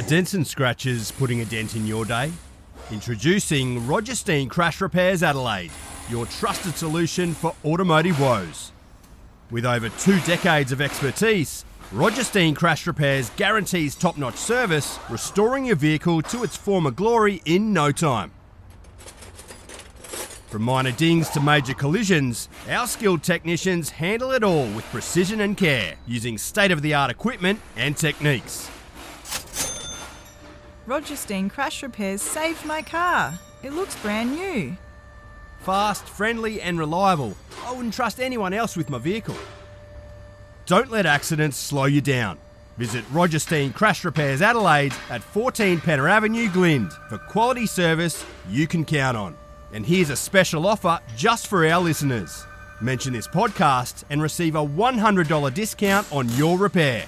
Are dents and scratches putting a dent in your day? Introducing Roger Steen Crash Repairs Adelaide, your trusted solution for automotive woes. With over two decades of expertise, Roger Steen Crash Repairs guarantees top notch service, restoring your vehicle to its former glory in no time. From minor dings to major collisions, our skilled technicians handle it all with precision and care, using state of the art equipment and techniques. Roger Steen Crash Repairs saved my car. It looks brand new. Fast, friendly, and reliable. I wouldn't trust anyone else with my vehicle. Don't let accidents slow you down. Visit Roger Steen Crash Repairs Adelaide at 14 Penner Avenue, Glynde for quality service you can count on. And here's a special offer just for our listeners. Mention this podcast and receive a $100 discount on your repair.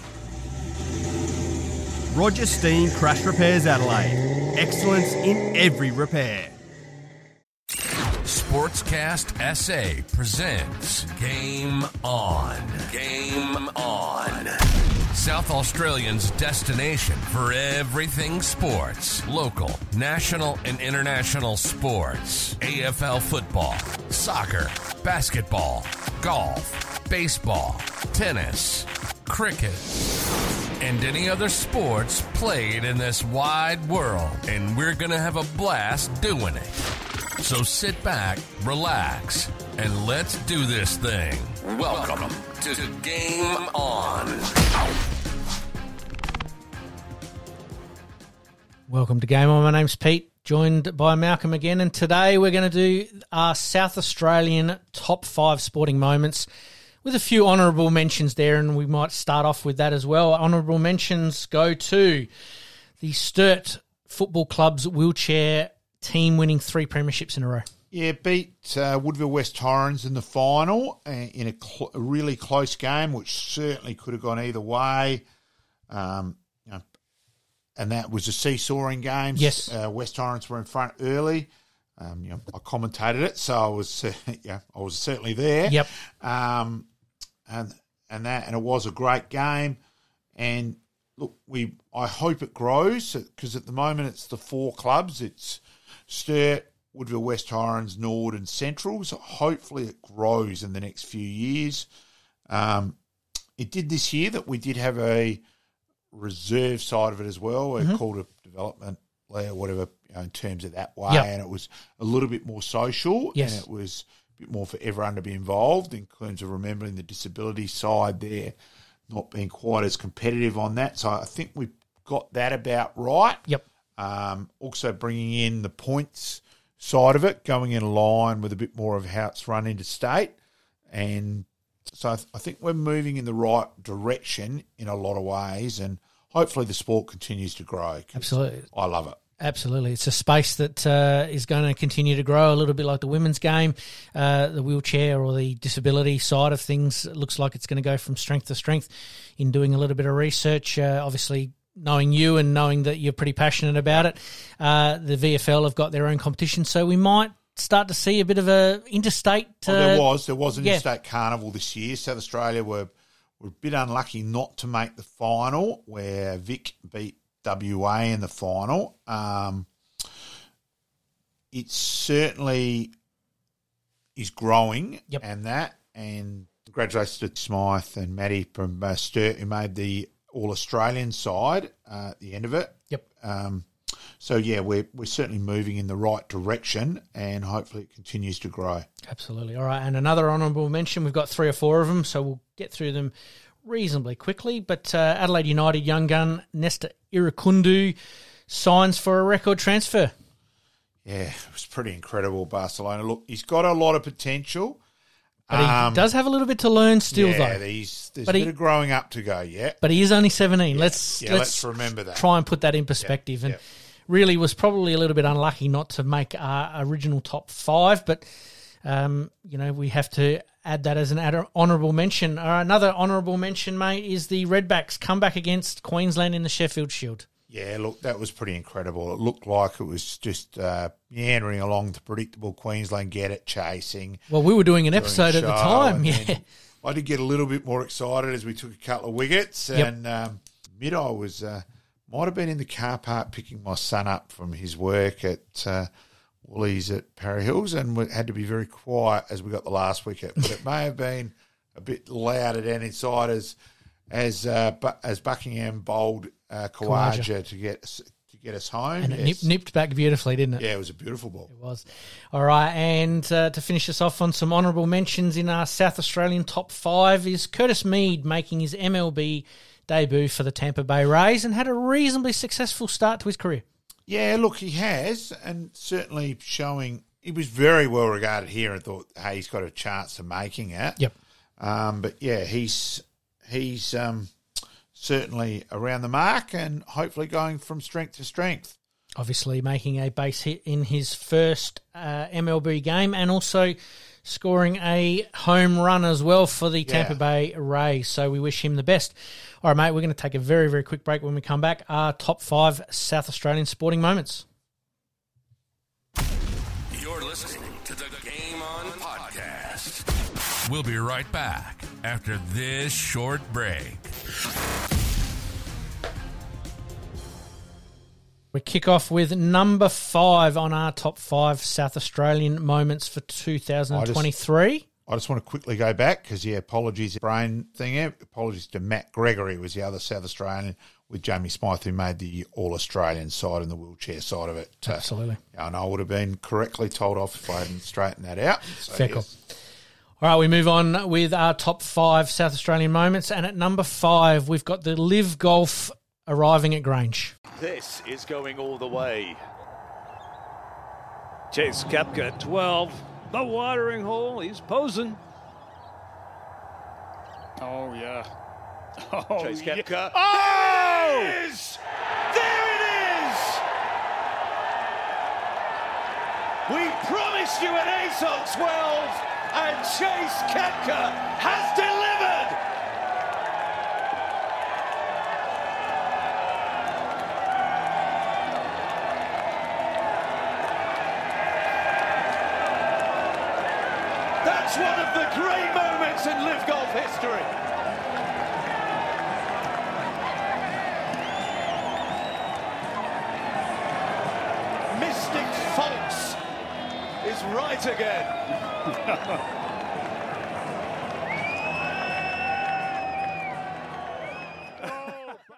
Roger Steen Crash Repairs Adelaide. Excellence in every repair. Sportscast SA presents Game On. Game On. South Australians' destination for everything sports. Local, national, and international sports. AFL football, soccer, basketball, golf, baseball, tennis, cricket, and any other sports played in this wide world. And we're going to have a blast doing it. So sit back, relax, and let's do this thing. Welcome to Game On. Welcome to Game On. My name's Pete, joined by Malcolm again, and today we're going to do our South Australian top five sporting moments with a few honourable mentions there, and we might start off with that as well. Honourable mentions go to the Sturt Football Club's wheelchair team winning three premierships in a row. Yeah, beat uh, Woodville West Torrens in the final uh, in a, cl- a, really close game, which certainly could have gone either way. Um, you know, and that was a seesawing game. Yes, uh, West Torrens were in front early. Um, you know, I commentated it, so I was yeah, I was certainly there. Yep. Um, and and that and it was a great game. And look, we I hope it grows because at the moment it's the four clubs. It's Sturt, Woodville West Torrens, Nord, and Central. So hopefully it grows in the next few years. Um, it did this year that we did have a reserve side of it as well. We mm-hmm. called a development or whatever you know, in terms of that way, yep. and it was a little bit more social, yes. and it was more for everyone to be involved in terms of remembering the disability side there, not being quite as competitive on that. So I think we've got that about right. Yep. Um, also bringing in the points side of it, going in line with a bit more of how it's run into state. And so I, th- I think we're moving in the right direction in a lot of ways. And hopefully the sport continues to grow. Absolutely. I love it. Absolutely. It's a space that uh, is going to continue to grow a little bit like the women's game. Uh, the wheelchair or the disability side of things looks like it's going to go from strength to strength in doing a little bit of research. Uh, obviously, knowing you and knowing that you're pretty passionate about it, uh, the VFL have got their own competition, so we might start to see a bit of a interstate. Uh, there was there was an yeah. interstate carnival this year. South Australia were were a bit unlucky not to make the final, where Vic beat WA in the final. Um, it certainly is growing, yep. and that and congratulations to Smythe and Maddie from uh, Sturt who made the all Australian side uh, at the end of it. Yep. Um, so yeah, we're we're certainly moving in the right direction, and hopefully it continues to grow. Absolutely. All right, and another honourable mention. We've got three or four of them, so we'll get through them reasonably quickly. But uh, Adelaide United young gun Nesta Irankunda signs for a record transfer. Yeah, it was pretty incredible. Barcelona. Look, he's got a lot of potential. But he um, does have a little bit to learn still, yeah, though. There's, there's but a bit of growing up to go, yeah. But he is only 17. Yeah. Let's, yeah, let's, let's remember that. Try and put that in perspective. And really was probably a little bit unlucky not to make our original top five. But, um, you know, we have to add that as an honourable mention. Uh, another honourable mention, mate, is the Redbacks comeback against Queensland in the Sheffield Shield. Yeah, look, that was pretty incredible. It looked like it was just uh, meandering along the predictable Queensland get it chasing. Well, we were doing an episode at the time, yeah. I did get a little bit more excited as we took a couple of wickets, yep. and um, Mido was uh, might have been in the car park picking my son up from his work at uh, Woolies at Para Hills, and we had to be very quiet as we got the last wicket. But it may have been a bit louder down inside as as uh, Bu- as Buckingham bowled uh, Khawaja, to get us- to get us home. And it Yes. nipped back beautifully, didn't it? Yeah, it was a beautiful ball. It was. All right, and uh, to finish us off on some honourable mentions in our South Australian top five is Curtis Mead making his MLB debut for the Tampa Bay Rays and had a reasonably successful start to his career. Yeah, look, he has, and certainly showing he was very well regarded here, and thought, hey, he's got a chance of making it. Yep. Um, but yeah, he's he's um, certainly around the mark, and hopefully going from strength to strength. Obviously, making a base hit in his first uh, MLB game and also scoring a home run as well for the Tampa Bay Rays. So we wish him the best. All right, mate, we're going to take a very, very quick break when we come back. Our top five South Australian sporting moments. You're listening to the Game On Podcast. We'll be right back after this short break. We kick off with number five on our top five South Australian moments for 2023. I just want to quickly go back because yeah, apologies brain thing. yeah, Apologies to Matt Gregory, who was the other South Australian with Jamie Smythe, who made the All Australian side and the wheelchair side of it. Uh, Absolutely. and I would have been correctly told off if I hadn't straightened that out. So, Fair yes. All right, we move on with our top five South Australian moments. And at number five, we've got the Live Golf arriving at Grange. This is going all the way. Chase Koepka, 12. The watering hole. He's posing. Oh yeah. Oh, Chase yeah. Koepka. Oh! There it is! There it is! We promised you an ace on 12, and Chase Koepka has delivered! That's one of the great moments in Live Golf history. Mystic Fox is right again.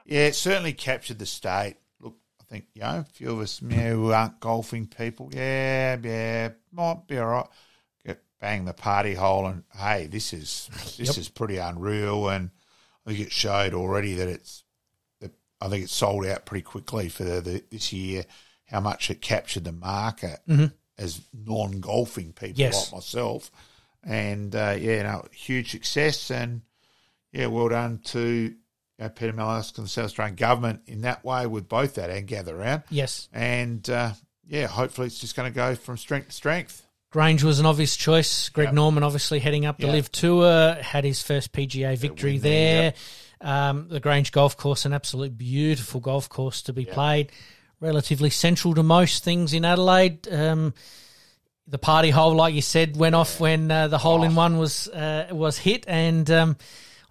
Yeah, it certainly captured the state. Look, I think, you know, a few of us yeah, who aren't golfing people, yeah, yeah, might be all right. Bang the party hole and hey, this is this is pretty unreal and I think it showed already that it's that I think it sold out pretty quickly for the, the, this year, how much it captured the market as non golfing people Yes. like myself. And uh, yeah, no, huge success and yeah, well done to you know, Peter Malus and the South Australian government in that way with both that and gather round. Yes. And uh, yeah, hopefully it's just going to go from strength to strength. Grange was an obvious choice. Greg Yep. Norman, obviously heading up the Yeah. Live Tour, had his first PGA victory there. there, Um, the Grange Golf Course, an absolute beautiful golf course to be played, relatively central to most things in Adelaide. Um, the party hole, like you said, went off when uh, the hole in one was uh, was hit, and um,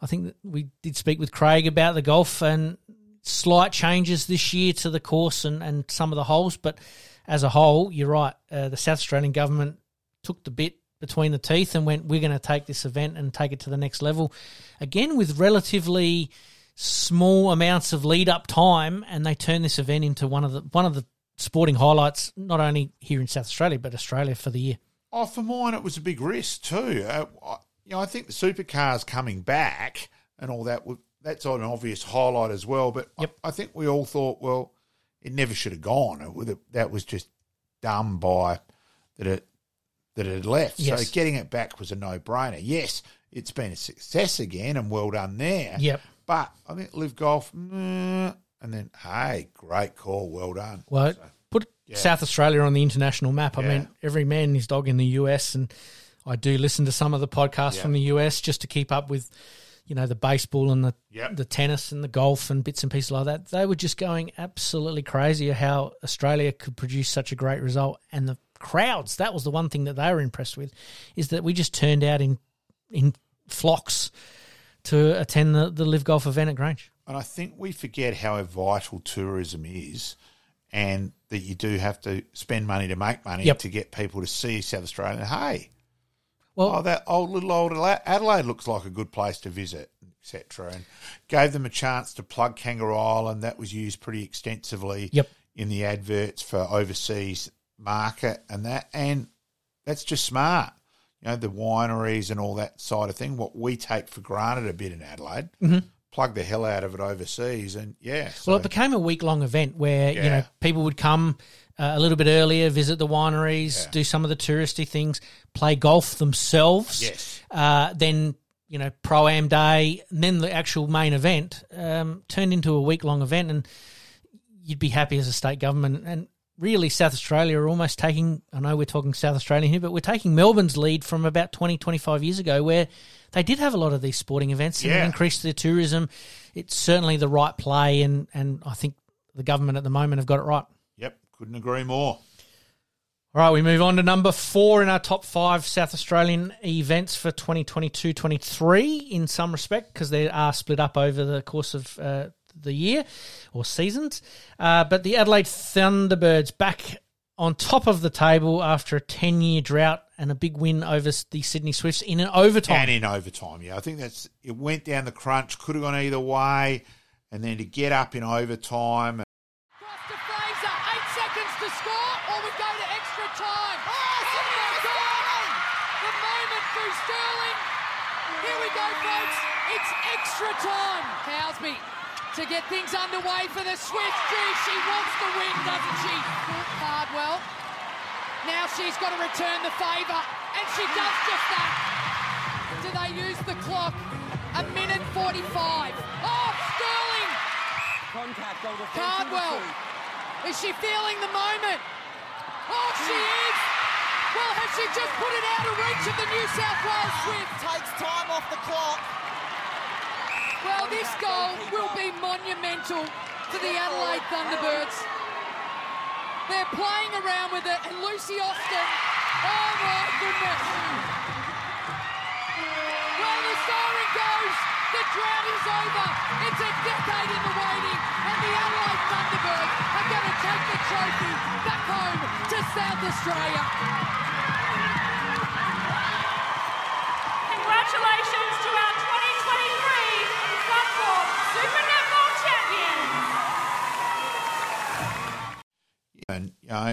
I think that we did speak with Craig about the golf and slight changes this year to the course and, and some of the holes, but as a whole, you're right. Uh, the South Australian government took the bit between the teeth and went, we're going to take this event and take it to the next level. Again, with relatively small amounts of lead up time, and they turned this event into one of the one of the sporting highlights, not only here in South Australia but Australia for the year. Oh, for mine, it was a big risk too. Uh, I- you know, I think the supercars coming back and all that that's an obvious highlight as well. But I- Yep. I, think we all thought, well, it never should have gone. It, that was just dumb by that it that had left. Yes. So getting it back was a no brainer. Yes, it's been a success again, and well done there. Yep. But I think live golf, and then hey, great call, well done. Well, put South Australia on the international map. I Yeah. mean, every man and his dog in the US, and I do listen to some of the podcasts from the US just to keep up with, you know, the baseball and the Yep. the tennis and the golf and bits and pieces like that. They were just going absolutely crazy how Australia could produce such a great result, and the crowds. That was the one thing that they were impressed with, is that we just turned out in in flocks to attend the the live golf event at Grange. and I think we forget how vital tourism is, and that you do have to spend money to make money Yep. to get people to see South Australia. And, hey, Well, oh, that old little old Adelaide looks like a good place to visit, etc. And gave them a chance to plug Kangaroo Island. That was used pretty extensively Yep. in the adverts for overseas market and that. And that's just smart. You know, the wineries and all that side of thing, what we take for granted a bit in Adelaide, plug the hell out of it overseas. And yeah. Mm-hmm. Well, it became a week long event where you know people would come uh, a little bit earlier, visit the wineries, Yeah. do some of the touristy things, play golf themselves. Yes. Uh, then you know pro am day, and then the actual main event um, turned into a week long event, and you'd be happy as a state government and. Really, South Australia are almost taking. I know we're talking South Australia here, but we're taking Melbourne's lead from about 20, 25 years ago, where they did have a lot of these sporting events and Yeah. increased their tourism. It's certainly the right play, and, and I think the government at the moment have got it right. yep, couldn't agree more. All right, we move on to number four in our top five South Australian events for 2022 23 in some respect, because they are split up over the course of uh, the year or seasons. Uh, but the Adelaide Thunderbirds back on top of the table after a 10 year drought and a big win over the Sydney Swifts in an overtime. And in overtime, yeah. I think that's it went down the crunch, could have gone either way. And then to get up in overtime Cross to Fraser, eight seconds to score, or we go to extra time. Oh, my God! The moment for Sterling. Here we go, folks. It's extra time. Housby to get things underway for the Swifts Gee, she wants the win, doesn't she? Cardwell. Now she's got to return the favour, and she does just that. Do they use the clock? A minute 45. Oh, Sterling! Contact, Cardwell. Is she feeling the moment? Oh, she hmm. is. Well, has she just put it out of reach of the New South Wales Swift? Takes time off the clock. Well, this goal will be monumental to the Adelaide Thunderbirds. They're playing around with it, and Lucy Austin. Oh my goodness. Well, the siren goes. The drought is over. It's a decade in the waiting, and the Adelaide Thunderbirds are going to take the trophy back home to South Australia.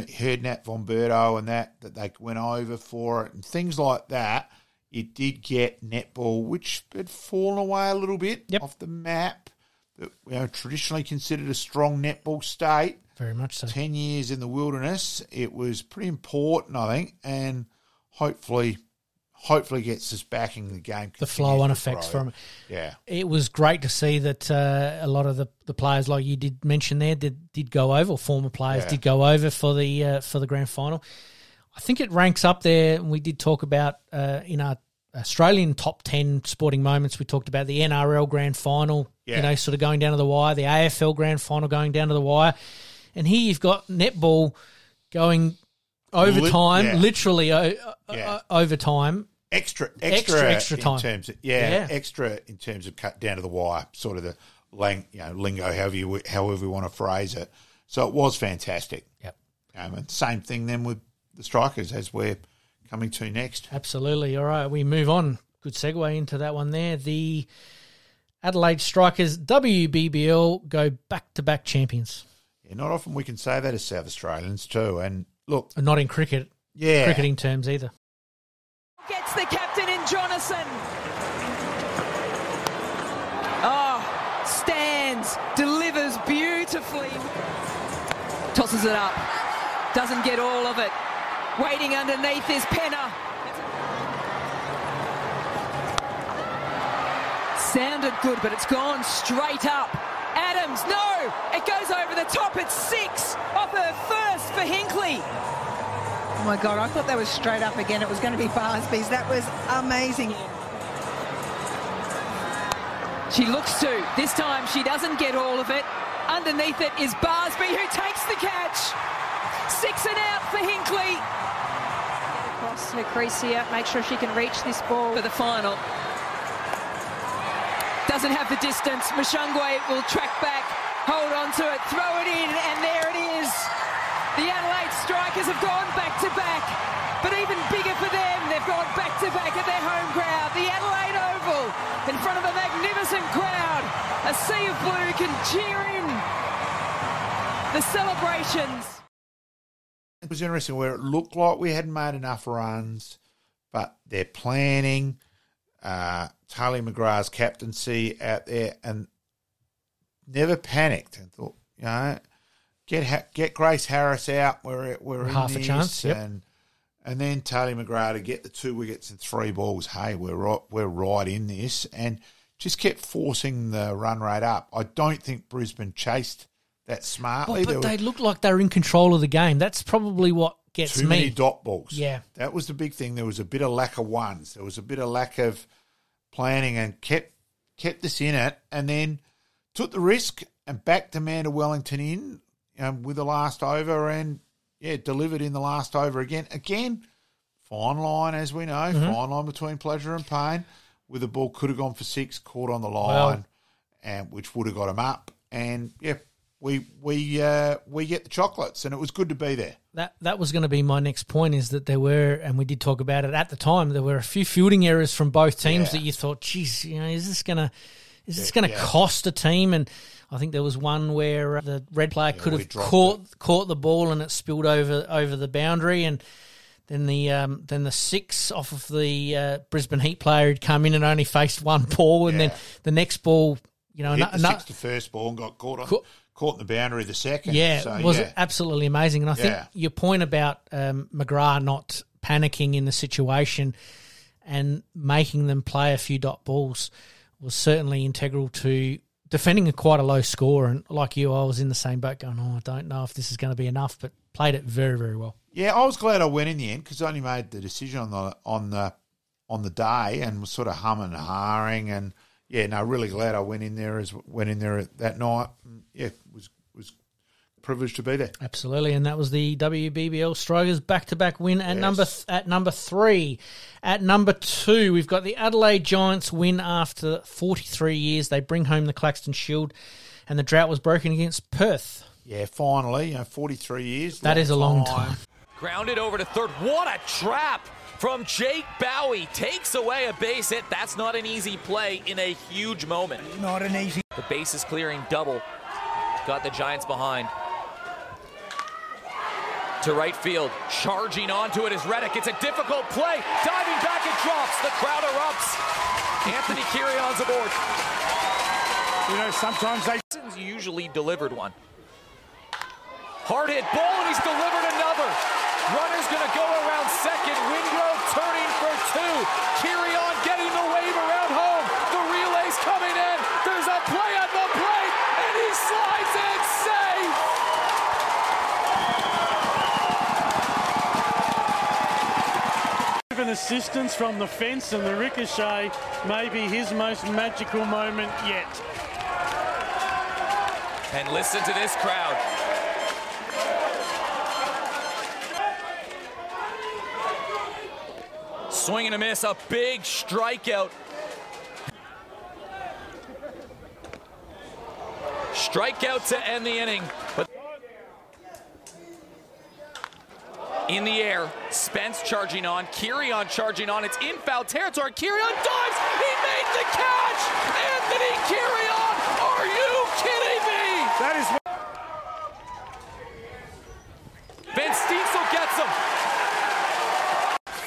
Know, heard Nat Von Bertouch and that that they went over for it and things like that. It did get netball, which had fallen away a little bit Yep. off the map. That you know, traditionally considered a strong netball state. Very much so. Ten years in the wilderness, it was pretty important, I think, and hopefully, hopefully gets us back in the game. The flow on effects grow. from it. Yeah, it was great to see that uh, a lot of the, the players, like you did mention there, did did go over. Or former players Yeah. did go over for the uh, for the grand final. I think it ranks up there. And we did talk about uh, in our Australian top ten sporting moments. We talked about the NRL grand final. You know, sort of going down to the wire. The AFL grand final going down to the wire. And here you've got netball going overtime, yeah. literally o- Yeah. Uh, o- overtime. extra, Extra, extra, extra in time. terms of yeah, Yeah. extra in terms of cut down to the wire, sort of the lang, you know, lingo, however you however you want to phrase it. So it was fantastic. Yep. Um, and same thing then with the strikers as we're coming to next. Absolutely. All right, we move on. Good segue into that one there. The Adelaide Strikers WBBL go back to back champions. Yeah, not often we can say that as South Australians too. And look, Not in cricket, yeah, cricketing terms either. Gets the captain in Jonassen. Oh, stands, delivers beautifully. Tosses it up. Doesn't get all of it. Waiting underneath is Penna. Sounded good, but it's gone straight up. Adams, no! It goes over the top. It's six off her first for Hinkley. Oh my God, I thought that was straight up again. It was going to be Barsby's. That was amazing. She looks to. This time she doesn't get all of it. Underneath it is Barsby who takes the catch. Six and out for Hinkley Across her crease here, make sure she can reach this ball. for the final. Doesn't have the distance. Mushangwe will track back, hold on to it, throw it in, and there it is. The Adelaide Strikers have gone back to back, but even bigger for them, they've gone back to back at their home crowd, the Adelaide Oval, in front of a magnificent crowd. A sea of blue can cheer in the celebrations. It was interesting where it looked like we hadn't made enough runs, but they're planning, uh, Tahlia McGrath's captaincy out there, and never panicked and thought, you know, get Ha- get Grace Harris out. We're we're in Half a chance, yep. and and then Tahlia McGrath to get the two wickets and three balls. Hey, we're right, we're right in this, and just kept forcing the run rate up. I don't think Brisbane chased that smartly. But, but they looked like they were in control of the game. That's probably what gets too me. many dot balls. Yeah. that was the big thing. There was a bit of lack of ones. There was a bit of lack of planning, and kept kept us in it, and then took the risk and backed Amanda Wellington in um, with the last over, and yeah, delivered in the last over again. Again, fine line as we know, Mm-hmm. fine line between pleasure and pain. With the ball could have gone for six, caught on the line, Well- and which would have got him up. And yeah, we we uh, we get the chocolates, and it was good to be there. That that was going to be my next point. Is that there were, and we did talk about it at the time. There were a few fielding errors from both teams Yeah. that you thought, "Geez, you know, is this gonna is this going to yeah. cost a team?" And I think there was one where uh, the red player could have caught caught the ball and it spilled over over the boundary, and then the um, then the six off of the uh, Brisbane Heat player had come in and only faced one ball, and then the next ball, you know, the to first ball and got caught on Caught- caught in the boundary the second. Yeah, so, it was yeah. absolutely amazing. And I think your point about um, McGrath not panicking in the situation and making them play a few dot balls was certainly integral to defending a quite a low score. And like you, I was in the same boat going, oh, I don't know if this is going to be enough, but played it very, very well. Yeah, I was glad I went in the end because I only made the decision on the on the on the day and was sort of humming and hawing and yeah, no, really glad I went in there as went in there that night. Mm, yeah, was was privileged to be there. Absolutely, and that was the WBBL Strikers back-to-back win at Yes. number th- at number three. At number two, we've got the Adelaide Giants win after 43 years. They bring home the Claxton Shield, and the drought was broken against Perth. Yeah, finally, you know, forty three years. That is a long time. Grounded over to third. What a trap from Jake Bowie. Takes away a base hit. That's not an easy play in a huge moment. Not an easy. The base is clearing double. Got the Giants behind. To right field. Charging onto it is Reddick. It's a difficult play. Diving back it drops. The crowd erupts. Anthony Kirion's aboard. You know, sometimes they. Usually delivered one. Hard hit ball, and he's delivered another. Runner's going to go around second. Wingrove turning for two. Kirion assistance from the fence and the ricochet may be his most magical moment yet. And listen to this crowd. Swing and a miss, a big strikeout. Strikeout to end the inning. In the air, Spence charging on, Kirion charging on. It's in foul territory. Kirion dives. He made the catch. Anthony Kirion, are you kidding me? That is. Van Steensel gets him.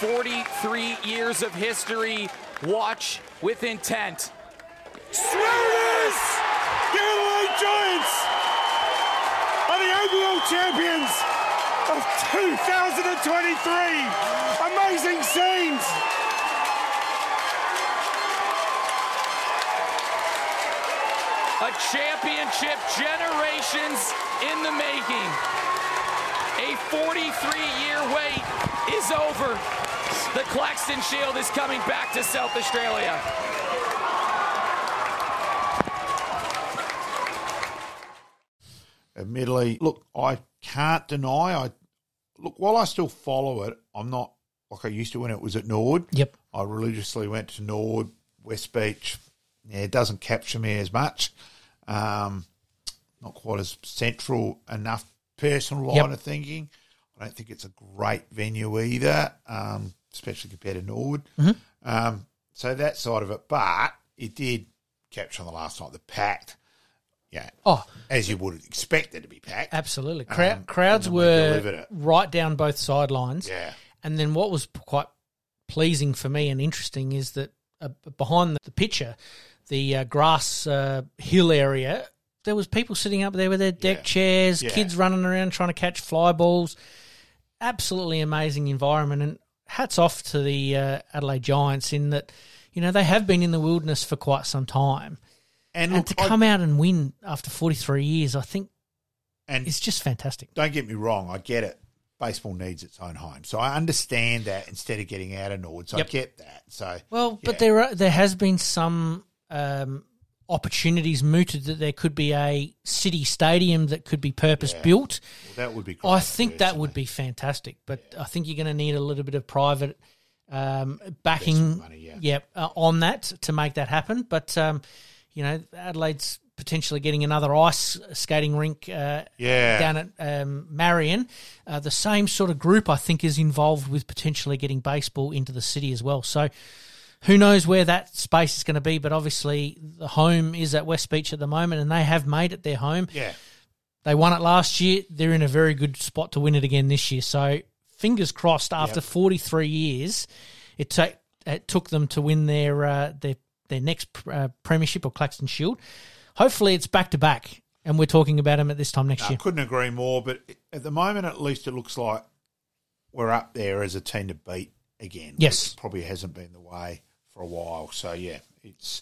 43 years of history. Watch with intent. It is! The Adelaide Giants are the overall champions of 2023. Amazing scenes. A championship generations in the making. A 43 year wait is over. The Claxton Shield is coming back to South Australia. admittedly, look, I can't deny. I look while I still follow it. I'm not like I used to when it was at Nord. Yep. I religiously went to Nord, West Beach, yeah, it doesn't capture me as much. Um, not quite as central enough personal line Yep. of thinking. I don't think it's a great venue either, um, especially compared to Norwood. Mhm. Um, so that side of it, but it did capture on the last night the packed. Yeah. Oh. as you would expect it to be packed. Absolutely. Crowd, Um, crowds and then we were right down both sidelines. Yeah. And then what was quite pleasing for me and interesting is that uh, behind the picture, the uh, grass uh, hill area, there was people sitting up there with their deck chairs, Yeah. kids running around trying to catch fly balls. Absolutely amazing environment. And hats off to the uh, Adelaide Giants in that, you know, they have been in the wilderness for quite some time. And, And, look, to I- come out and win after 43 years, I think and it's just fantastic. Don't get me wrong, I get it. Baseball needs its own home, so I understand that. Instead of getting out of Norwood, so Yep. I get that. So Well, but there are, there has been some um, opportunities mooted that there could be a city stadium that could be purpose built. Well, that would be great. I think that would be fantastic, but I think you're going to need a little bit of private um, backing, yep, uh, on that to make that happen. But um, you know, Adelaide's potentially getting another ice skating rink uh, Yeah. down at um, Marion. Uh, the same sort of group, I think, is involved with potentially getting baseball into the city as well. So. Who knows where that space is going to be? But obviously, the home is at West Beach at the moment, and they have made it their home. Yeah. They won it last year. They're in a very good spot to win it again this year. So fingers crossed. After Yep. 43 years, it, ta- it took them to win their uh, their their next uh, premiership or Claxton Shield. Hopefully, it's back to back, and we're talking about them at this time next I year. couldn't agree more. But at the moment, at least, it looks like we're up there as a team to beat again. Yes. probably hasn't been the way for a while. So yeah, it's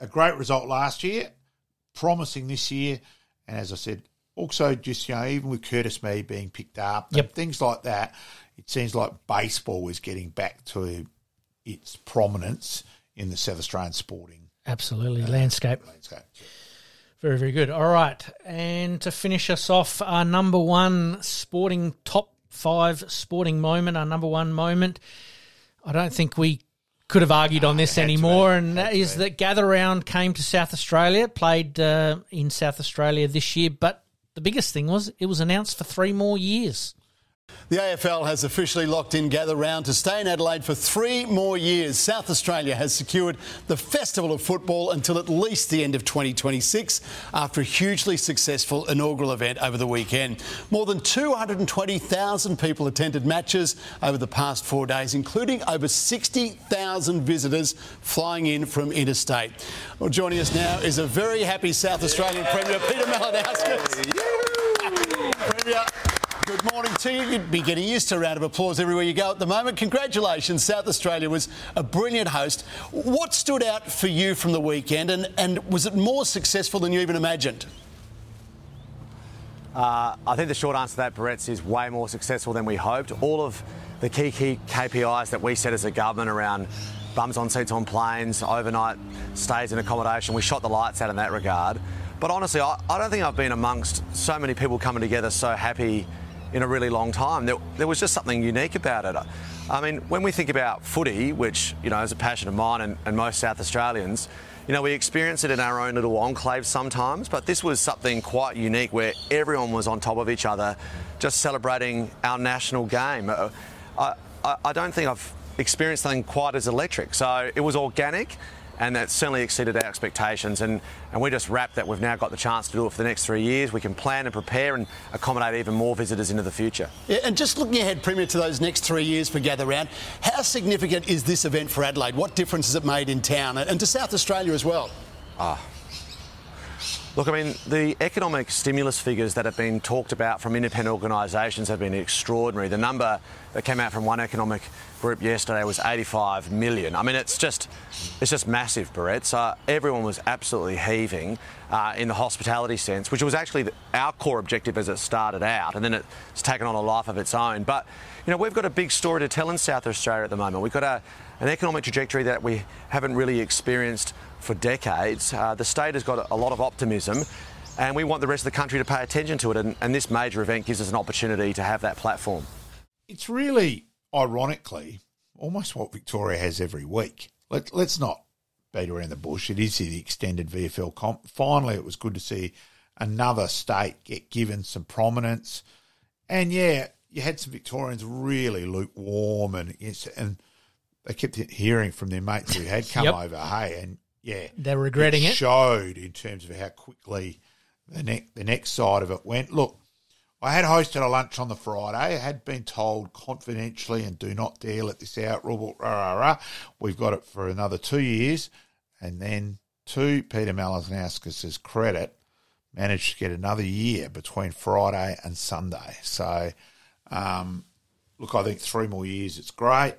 a great result last year, promising this year, and as I said, also just you know even with Curtis Mead being picked up, Yep. things like that, it seems like baseball is getting back to its prominence in the South Australian sporting Absolutely, landscape. landscape. Very, very good. All right. And to finish us off, our number one sporting top five sporting moment, our number one moment. I don't think we could have argued on this anymore, and that is that Gather Round came to South Australia, played uh, in South Australia this year, but the biggest thing was it was announced for three more years. The AFL has officially locked in Gather Round to stay in Adelaide for three more years. South Australia has secured the Festival of Football until at least the end of 2026 after a hugely successful inaugural event over the weekend. More than 220,000 people attended matches over the past four days, including over 60,000 visitors flying in from interstate. Well, joining us now is a very happy South Australian Premier, Peter Malinauskas. Premier, Good morning to you. You'd be getting used to a round of applause everywhere you go at the moment. Congratulations, South Australia was a brilliant host. What stood out for you from the weekend, and, and was it more successful than you even imagined? Uh, I think the short answer to that, Barrett's, is way more successful than we hoped. All of the key, key KPIs that we set as a government around bums on seats on planes, overnight stays in accommodation, we shot the lights out in that regard. But honestly, I, I don't think I've been amongst so many people coming together so happy in a really long time. There, there was just something unique about it. I mean, when we think about footy, which, you know, is a passion of mine and, and most South Australians, you know, we experience it in our own little enclaves sometimes, but this was something quite unique where everyone was on top of each other, just celebrating our national game. Uh, I, I, I don't think I've experienced something quite as electric. So it was organic, and that certainly exceeded our expectations. And, and we just wrapped that we've now got the chance to do it for the next three years. We can plan and prepare and accommodate even more visitors into the future. Yeah, and just looking ahead, Premier, to those next three years for Gather Round, how significant is this event for Adelaide? What difference has it made in town and to South Australia as well? Ah. Look, I mean, the economic stimulus figures that have been talked about from independent organisations have been extraordinary. The number that came out from one economic group yesterday was 85 million. I mean, it's just, it's just massive, Barrett. So everyone was absolutely heaving uh, in the hospitality sense, which was actually our core objective as it started out, and then it's taken on a life of its own. But you know, we've got a big story to tell in South Australia at the moment. We've got a, an economic trajectory that we haven't really experienced for decades. Uh, the state has got a, a lot of optimism, and we want the rest of the country to pay attention to it. And, and this major event gives us an opportunity to have that platform. It's really, ironically, almost what Victoria has every week. Let, let's not beat around the bush. It is the extended VFL comp. Finally, it was good to see another state get given some prominence. And yeah, you had some Victorians really lukewarm and and they kept hearing from their mates who had come Yep. over, hey, and yeah, They're regretting it. Showed in terms of how quickly the next the next side of it went. Look, I had hosted a lunch on the Friday. I had been told confidentially and do not dare let this out, rah, rah, rah. We've got it for another two years. And then to Peter Malinauskas' credit, managed to get another year between Friday and Sunday. So, um, look, I think three more years, it's great.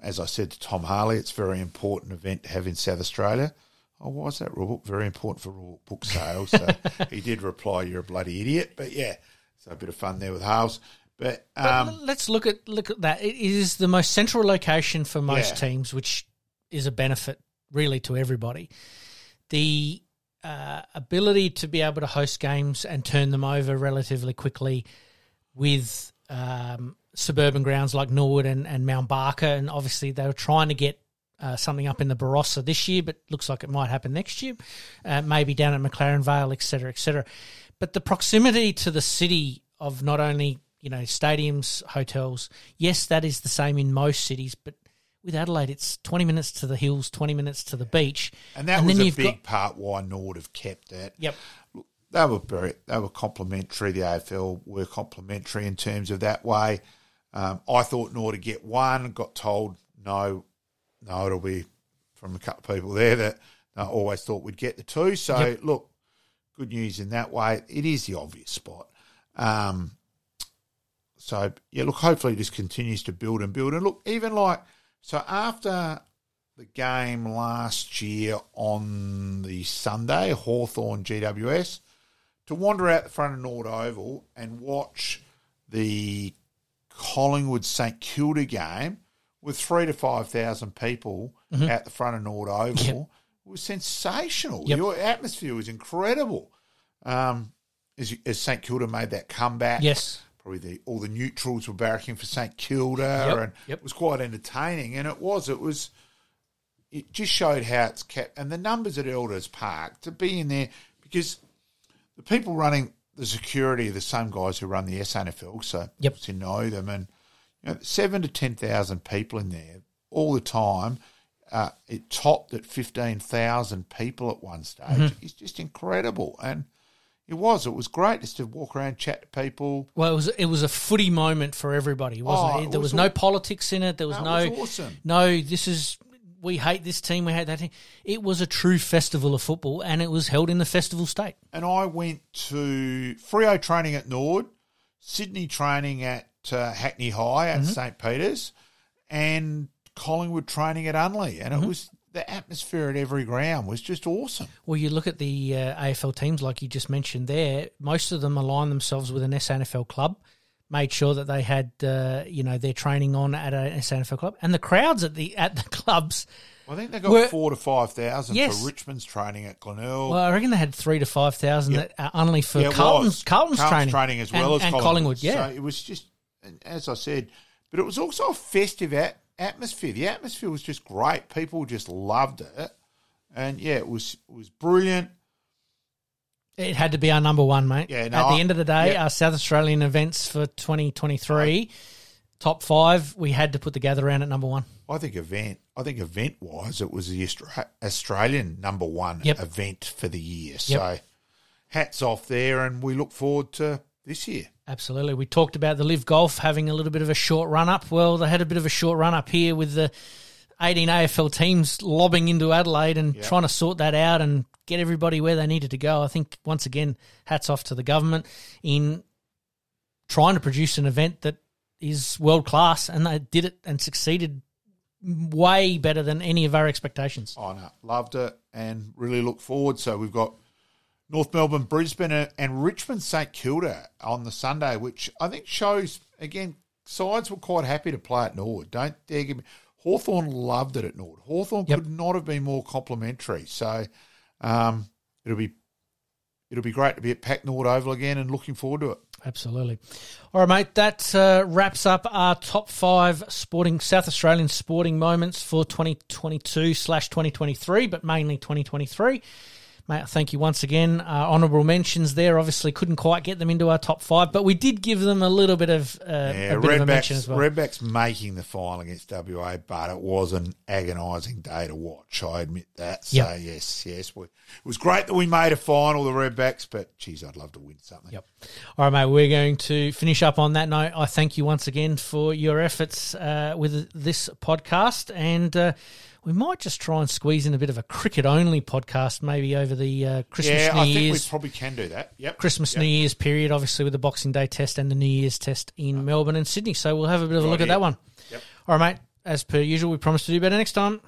Um, as I said to Tom Harley, it's a very important event to have in South Australia. Oh, why is that rule book? Very important for rule book sales. So he did reply, "You're a bloody idiot." But yeah, so a bit of fun there with Hales. But, But um, l- let's look at look at that. It is the most central location for most Yeah. teams, which is a benefit really to everybody. The uh, ability to be able to host games and turn them over relatively quickly with um, suburban grounds like Norwood and, and Mount Barker, and obviously they were trying to get uh, something up in the Barossa this year, but looks like it might happen next year, uh, maybe down at McLaren Vale, et cetera, et cetera. But the proximity to the city of not only you know stadiums, hotels, yes, that is the same in most cities, but with Adelaide, it's twenty minutes to the hills, twenty minutes to the beach, and that then was a you've big got- part why Nord have kept that. Yep. They were very, they were complimentary. The AFL were complimentary in terms of that way. Um, I thought Nord would get one. Got told no, no, it'll be from a couple of people there that I always thought we'd get the two. So Yep. look, good news in that way. It is the obvious spot. Um, so yeah, look, hopefully this continues to build and build. And look, even like so after the game last year on the Sunday, Hawthorn GWS, to wander out the front of Nord Oval and watch the Collingwood St Kilda game with three to five thousand people Mhm. out the front of Nord Oval was sensational. Yep. Your atmosphere was incredible. Um, as, you- as St Kilda made that comeback, Yes. probably the all the neutrals were barracking for St Kilda, Yep, and yep. it was quite entertaining. And it was, it was, it just showed how it's kept and the numbers at Elders Park to be in there because the people running the security are the same guys who run the SANFL, so Yep. to know them and you know, seven to ten thousand people in there all the time. Uh, it topped at fifteen thousand people at one stage. Mhm. It's just incredible, and it was. It was great just to walk around, chat to people. Well, it was it was a footy moment for everybody, wasn't Oh, it? There was was, no aw- politics in it. There was No, no was awesome. no. This is we hate this team. We hate that team. It was a true festival of football, and it was held in the festival state. and I went to Freo training at Nord, Sydney training at uh, Hackney High at Mhm. St Peter's, and Collingwood training at Unley, and it was the atmosphere at every ground was just awesome. Well, you look at the uh, AFL teams, like you just mentioned there. Most of them align themselves with an SANFL club, made sure that they had uh, you know their training on at an SANFL club, and the crowds at the at the clubs. I think they got were- four to five thousand Yes. for Richmond's training at Glenelg. Well, I reckon they had three to five thousand Yep. uh, Unley for Yeah, it Carlton's. Carlton's, training, as well and, as and Collingwood. Collingwood. Yeah, so it was just, as I said, but it was also a festive at- atmosphere. The atmosphere was just great. People just loved it, and yeah, it was it was brilliant. It had to be our number one, mate. Yeah, no, At the I- end of the day, yeah. our South Australian events for 2023, top five, we had to put the gather round at number one. I think event. I think event wise, it was the Austra- Australian number one Yep. event for the year. Yep. So, hats off there, and we look forward to this year. Absolutely. We talked about the Live Golf having a little bit of a short run up. Well, they had a bit of a short run up here with the 18 AFL teams lobbing into Adelaide and Yeah. trying to sort that out and get everybody where they needed to go. I think, once again, hats off to the government in trying to produce an event that is world class, and they did it and succeeded way better than any of our expectations. Oh no, loved it, and really look forward. So we've got North Melbourne, Brisbane, and- Richmond, St Kilda on the Sunday, which I think shows again sides were quite happy to play at Nord. Don't dare give me. Hawthorn loved it at Nord. Hawthorn Yep. could not have been more complimentary. So um, it'll be it'll be great to be at Packnord Oval again and looking forward to it. Absolutely. All right, mate. That uh, wraps up our top five sporting South Australian sporting moments for 2022 slash 2023, but mainly 2023. Mate, thank you once again. Uh, honourable mentions there. Obviously, couldn't quite get them into our top five, but we did give them a little bit of uh, Yeah, a bit of a mention Redbacks, as well. Redbacks making the final against WA, but it was an agonising day to watch. I admit that. So Yep. yes, yes, we, it was great that we made a final, the Redbacks. But geez, I'd love to win something. Yep. All right, mate. We're going to finish up on that note. I thank you once again for your efforts uh, with this podcast, and uh, we might just try and squeeze in a bit of a cricket-only podcast, maybe over the uh, Christmas, yeah, New I think Year's. we probably can do that. Yep. Christmas, Yep. New Year's period, obviously with the Boxing Day test and the New Year's test in Melbourne and Sydney. So we'll have a bit of a Good look at that one. Yep. All right, mate. As per usual, we promise to do better next time.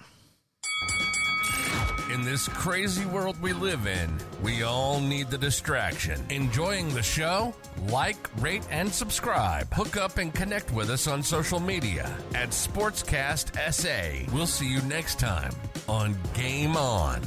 This crazy world we live in, we all need the distraction. Enjoying the show? Like, rate, and subscribe. Hook up and connect with us on social media at Sportscast SA. We'll see you next time on Game On.